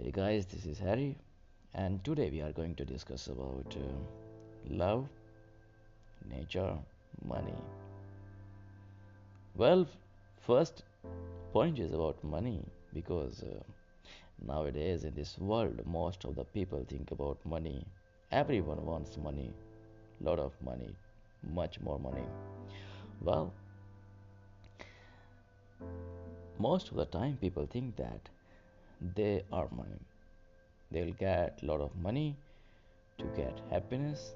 Hey guys, this is Harry, and today we are going to discuss about uh, love, nature, money. Well, first point is about money because uh, nowadays in this world, most of the people think about money. Everyone wants money, lot of money, much more money. Well, most of the time people think that they are money. They'll get a lot of money to get happiness,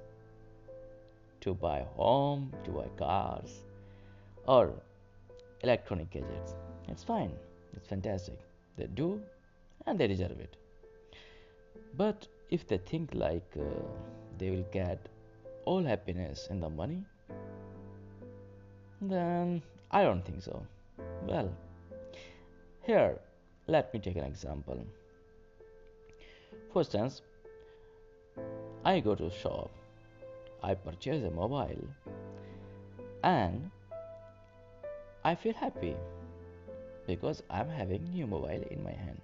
to buy home, to buy cars, or electronic gadgets. It's fine. It's fantastic. They do, and they deserve it. But if they think like uh, they will get all happiness in the money, then I don't think so. Well, here, let me take an example. For instance, I go to a shop, I purchase a mobile, and I feel happy because I'm having new mobile in my hand.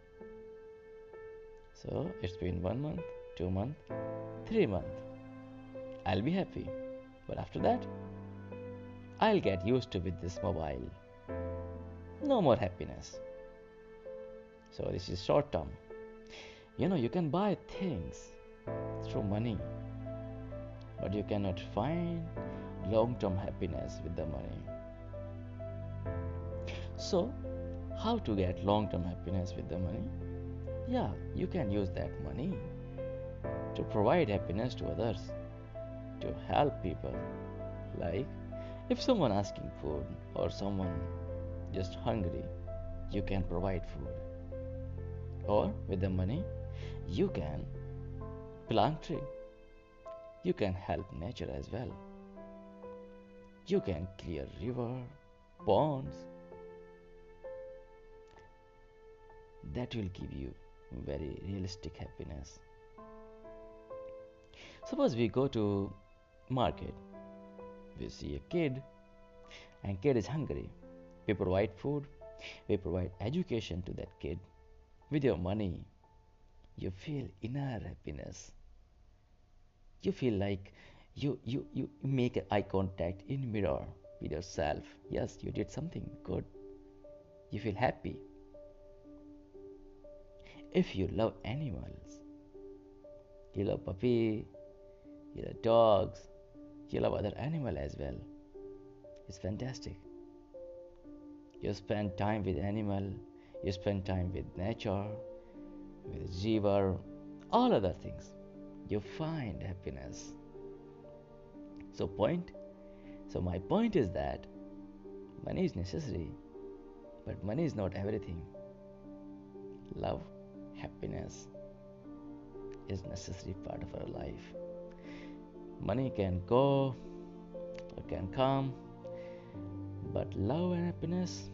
So it's been one month, two month, three month. I'll be happy. But after that, I'll get used to with this mobile. No more happiness. So this is short term. You know, you can buy things through money, but you cannot find long term happiness with the money. So, how to get long term happiness with the money? Yeah, you can use that money to provide happiness to others, to help people. Like if someone asking food or someone just hungry, you can provide food. Or with the money, you can plant tree. You can help nature as well. You can clear river, ponds. That will give you very realistic happiness. Suppose we go to market. We see a kid and kid is hungry. We provide food, we provide education to that kid with your money, you feel inner happiness. You feel like you, you, you make eye contact in mirror with yourself. Yes, you did something good. You feel happy. If you love animals, you love puppy, you love dogs, you love other animal as well. It's fantastic. You spend time with animal, you spend time with nature, with Jiva, all other things. You find happiness. So point so my point is that money is necessary, but money is not everything. Love, happiness is necessary part of our life. Money can go or can come, but love and happiness,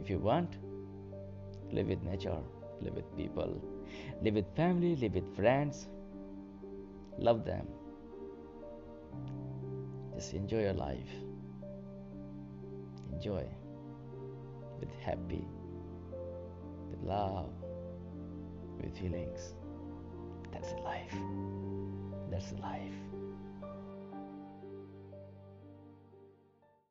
if you want, live with nature, live with people, live with family, live with friends, love them. Just enjoy your life. Enjoy with happy, with love, with feelings. That's life. That's life.